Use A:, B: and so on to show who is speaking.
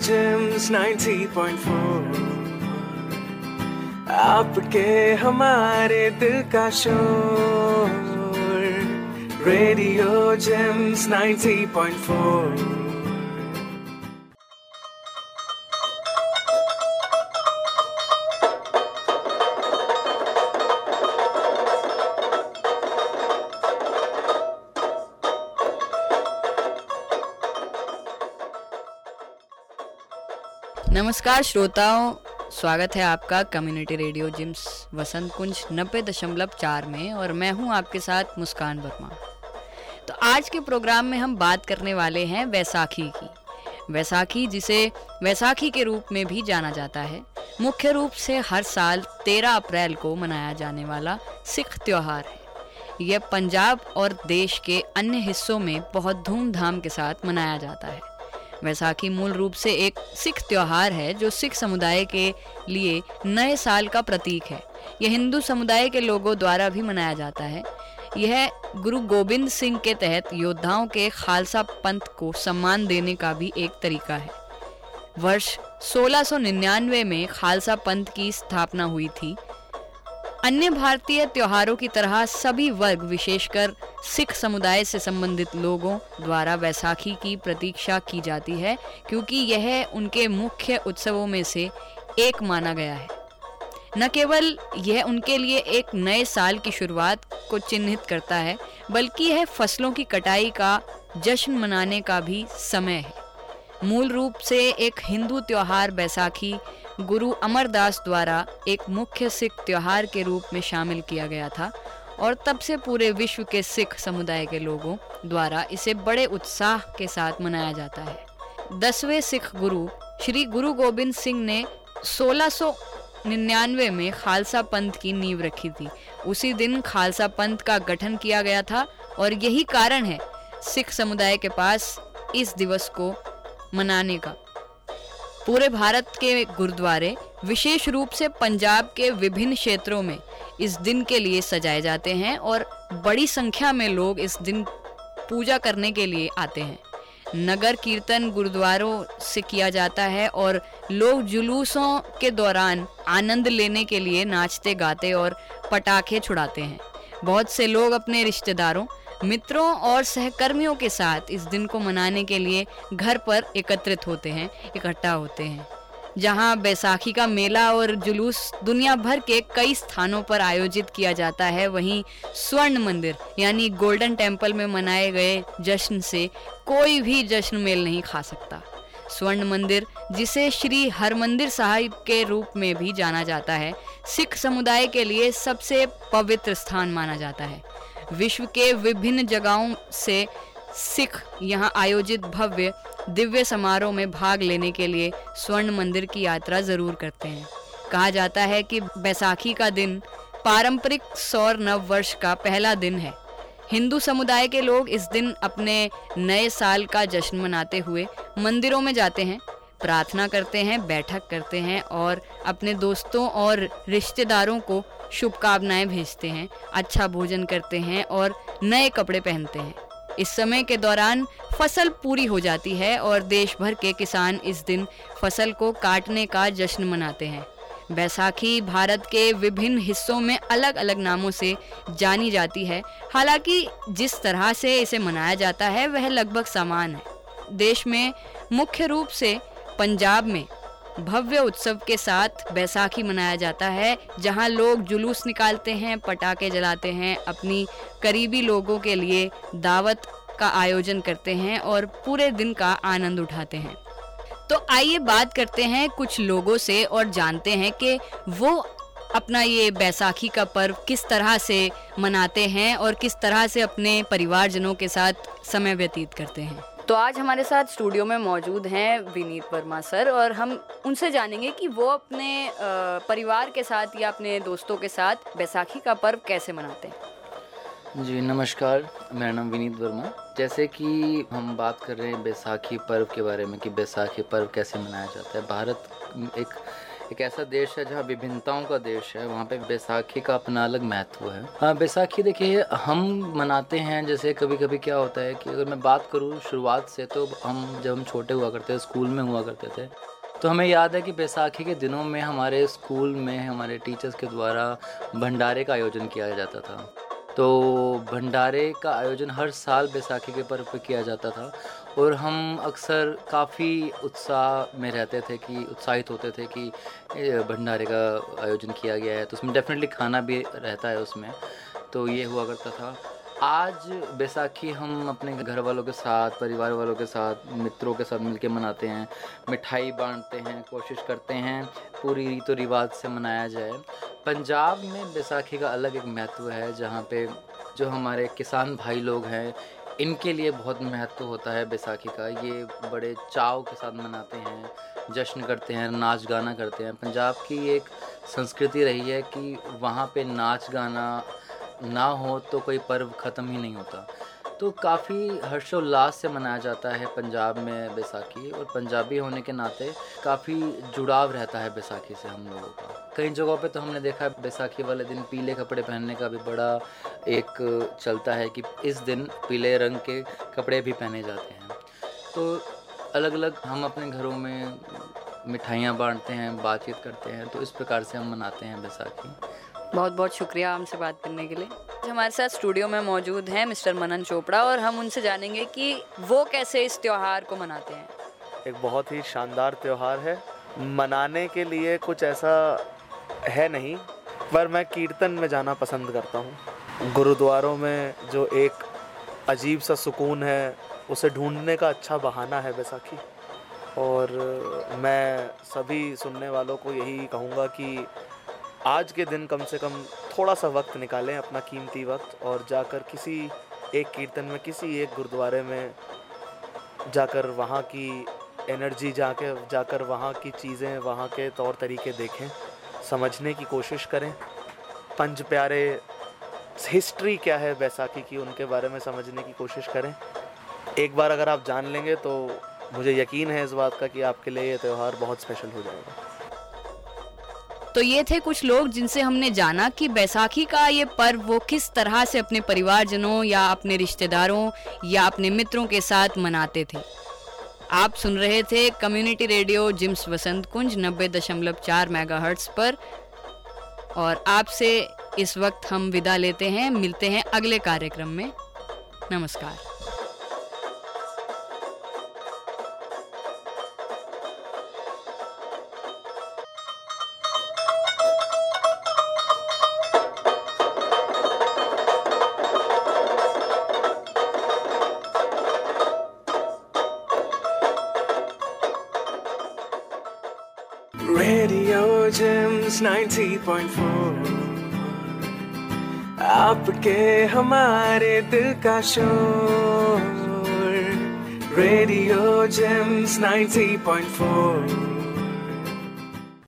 A: James 90.4 आपके हमारे दिल का शोर। रेडियो जेम्स 90.4
B: नमस्कार श्रोताओं, स्वागत है आपका community radio JIMS Vasant Kunj नब्बे दशमलव चार में और मैं हूँ आपके साथ मुस्कान वर्मा। तो आज के प्रोग्राम में हम बात करने वाले हैं वैसाखी की। वैसाखी जिसे वैसाखी के रूप में भी जाना जाता है। मुख्य रूप से हर साल 13 अप्रैल को मनाया जाने वाला सिख त्यौहार है। यह पंजाब और देश के अन्य हिस्सों में बहुत धूमधाम के साथ मनाया जाता है। वैसाखी मूल रूप से एक सिख त्योहार है, जो सिख समुदाय के लिए नए साल का प्रतीक है। यह हिंदू समुदाय के लोगों द्वारा भी मनाया जाता है। यह गुरु गोविंद सिंह के तहत योद्धाओं के खालसा पंथ को सम्मान देने का भी एक तरीका है। वर्ष 1699 में खालसा पंथ की स्थापना हुई थी। अन्य भारतीय त्योहारों की तरह सभी वर्ग, विशेषकर सिख समुदाय से संबंधित लोगों द्वारा वैसाखी की प्रतीक्षा की जाती है, क्योंकि यह उनके मुख्य उत्सवों में से एक माना गया है। न केवल यह उनके लिए एक नए साल की शुरुआत को चिन्हित करता है, बल्कि यह फ़सलों की कटाई का, जश्न मनाने का भी समय है। मूल रूप से एक हिंदू त्योहार बैसाखी गुरु अमरदास द्वारा एक मुख्य सिख त्योहार के रूप में शामिल किया गया था और तब से पूरे विश्व के सिख समुदाय के लोगों द्वारा इसे बड़े उत्साह के साथ मनाया जाता है। दसवें सिख गुरु श्री गुरु गोबिंद सिंह ने 1699 में खालसा पंथ की नींव रखी थी। उसी दिन खालसा पंथ का गठन किया गया था और यही कारण है सिख समुदाय के पास इस दिवस को मनाने का। पूरे भारत के गुरुद्वारे विशेष रूप से पंजाब के विभिन्न क्षेत्रों में इस दिन के लिए सजाए जाते हैं और बड़ी संख्या में लोग इस दिन पूजा करने के लिए आते हैं। नगर कीर्तन गुरुद्वारों से किया जाता है और लोग जुलूसों के दौरान आनंद लेने के लिए नाचते, गाते और पटाखे छुड़ाते हैं। बहुत से लोग अपने रिश्तेदारों, मित्रों और सहकर्मियों के साथ इस दिन को मनाने के लिए घर पर एकत्रित होते हैं, इकट्ठा होते हैं। जहाँ बैसाखी का मेला और जुलूस दुनिया भर के कई स्थानों पर आयोजित किया जाता है, वहीं स्वर्ण मंदिर, यानी गोल्डन टेंपल में मनाए गए जश्न से कोई भी जश्न मेल नहीं खा सकता। स्वर्ण मंदिर, जिसे श्री हरमंदिर साहिब के रूप में भी जाना जाता है, सिख समुदाय के लिए सबसे पवित्र स्थान माना जाता है। विश्व के विभिन्न जगहों से सिख यहाँ आयोजित भव्य दिव्य समारोह में भाग लेने के लिए स्वर्ण मंदिर की यात्रा ज़रूर करते हैं। कहा जाता है कि बैसाखी का दिन पारंपरिक सौर नव वर्ष का पहला दिन है। हिंदू समुदाय के लोग इस दिन अपने नए साल का जश्न मनाते हुए मंदिरों में जाते हैं, प्रार्थना करते हैं, बैठक करते हैं और अपने दोस्तों और रिश्तेदारों को शुभकामनाएँ भेजते हैं अच्छा भोजन करते हैं और नए कपड़े पहनते हैं। इस समय के दौरान फ़सल पूरी हो जाती है और देश भर के किसान इस दिन फ़सल को काटने का जश्न मनाते हैं। बैसाखी भारत के विभिन्न हिस्सों में अलग अलग नामों से जानी जाती है। हालाँकि जिस तरह से इसे मनाया जाता है, वह लगभग समान है। देश में मुख्य रूप से पंजाब में भव्य उत्सव के साथ बैसाखी मनाया जाता है, जहाँ लोग जुलूस निकालते हैं, पटाखे जलाते हैं, अपनी करीबी लोगों के लिए दावत का आयोजन करते हैं और पूरे दिन का आनंद उठाते हैं। तो आइए बात करते हैं कुछ लोगों से और जानते हैं कि वो अपना ये बैसाखी का पर्व किस तरह से मनाते हैं और किस तरह से अपने परिवारजनों के साथ समय व्यतीत करते हैं। तो आज हमारे साथ स्टूडियो में मौजूद हैं विनीत वर्मा सर और हम उनसे जानेंगे कि वो अपने परिवार के साथ या अपने दोस्तों के साथ बैसाखी का पर्व कैसे मनाते हैं।
C: जी, नमस्कार। मेरा नाम विनीत वर्मा। जैसे कि हम बात कर रहे हैं बैसाखी पर्व के बारे में कि बैसाखी पर्व कैसे मनाया जाता है। भारत एक एक ऐसा देश है जहाँ विभिन्नताओं का देश है, वहाँ पे बैसाखी का अपना अलग महत्व है। हाँ बैसाखी देखिए, हम मनाते हैं, जैसे कभी कभी क्या होता है कि अगर मैं बात करूँ शुरुआत से तो हम जब हम छोटे हुआ करते थे, स्कूल में हुआ करते थे तो हमें याद है कि बैसाखी के दिनों में हमारे स्कूल में हमारे टीचर्स के द्वारा भंडारे का आयोजन किया जाता था। तो भंडारे का आयोजन हर साल बैसाखी के पर्व पर किया जाता था और हम अक्सर काफ़ी उत्साह में रहते थे कि, उत्साहित होते थे कि भंडारे का आयोजन किया गया है। तो उसमें डेफिनेटली खाना भी रहता है उसमें। तो ये हुआ करता था। आज बैसाखी हम अपने घर वालों के साथ परिवार वालों के साथ, मित्रों के साथ मिलकर मनाते हैं। मिठाई बांटते हैं, कोशिश करते हैं पूरी रीतो रिवाज से मनाया जाए। पंजाब में बैसाखी का अलग एक महत्व है, जहाँ पे जो हमारे किसान भाई लोग हैं, इनके लिए बहुत महत्व होता है बैसाखी का। ये बड़े चाव के साथ मनाते हैं, जश्न करते हैं, नाच गाना करते हैं। पंजाब की एक संस्कृति रही है कि वहाँ पे नाच गाना ना हो तो कोई पर्व ख़त्म ही नहीं होता। तो काफ़ी हर्षोल्लास से मनाया जाता है पंजाब में बैसाखी और पंजाबी होने के नाते काफ़ी जुड़ाव रहता है बैसाखी से हम लोगों का। कई जगहों पे तो हमने देखा है बैसाखी वाले दिन पीले कपड़े पहनने का भी बड़ा एक चलता है कि इस दिन पीले रंग के कपड़े भी पहने जाते हैं। तो अलग अलग हम अपने घरों में मिठाइयाँ बांटते हैं, बातचीत करते हैं तो इस प्रकार से हम मनाते हैं बैसाखी।
B: बहुत बहुत शुक्रिया हमसे बात करने के लिए। हमारे साथ स्टूडियो में मौजूद हैं मिस्टर मनन चोपड़ा और हम उनसे जानेंगे कि वो कैसे इस त्यौहार को मनाते हैं।
D: एक बहुत ही शानदार त्यौहार है। मनाने के लिए कुछ ऐसा है नहीं, पर मैं कीर्तन में जाना पसंद करता हूँ। गुरुद्वारों में जो एक अजीब सा सुकून है, उसे ढूँढने का अच्छा बहाना है बैसाखी। और मैं सभी सुनने वालों को यही कहूँगा कि आज के दिन कम से कम थोड़ा सा वक्त निकालें अपना कीमती वक्त और जाकर किसी एक कीर्तन में, किसी एक गुरुद्वारे में जाकर वहाँ की एनर्जी जाके, जाकर वहाँ की चीज़ें, वहाँ के तौर तरीके देखें, समझने की कोशिश करें। पंज प्यारे हिस्ट्री क्या है बैसाखी की उनके बारे में समझने की कोशिश करें। एक बार अगर आप जान लेंगे तो मुझे यकीन है इस बात का कि आपके लिए ये त्यौहार बहुत स्पेशल हो जाएगा।
B: तो ये थे कुछ लोग जिनसे हमने जाना कि बैसाखी का ये पर्व वो किस तरह से अपने परिवारजनों या अपने रिश्तेदारों या अपने मित्रों के साथ मनाते थे। आप सुन रहे थे community radio JIMS Vasant Kunj नब्बे दशमलव चार मेगा पर। और आपसे इस वक्त हम विदा लेते हैं, मिलते हैं अगले कार्यक्रम में। नमस्कार।
A: Gems 90.4 आपके हमारे दिल का शोर रेडियो जेम्स 90.4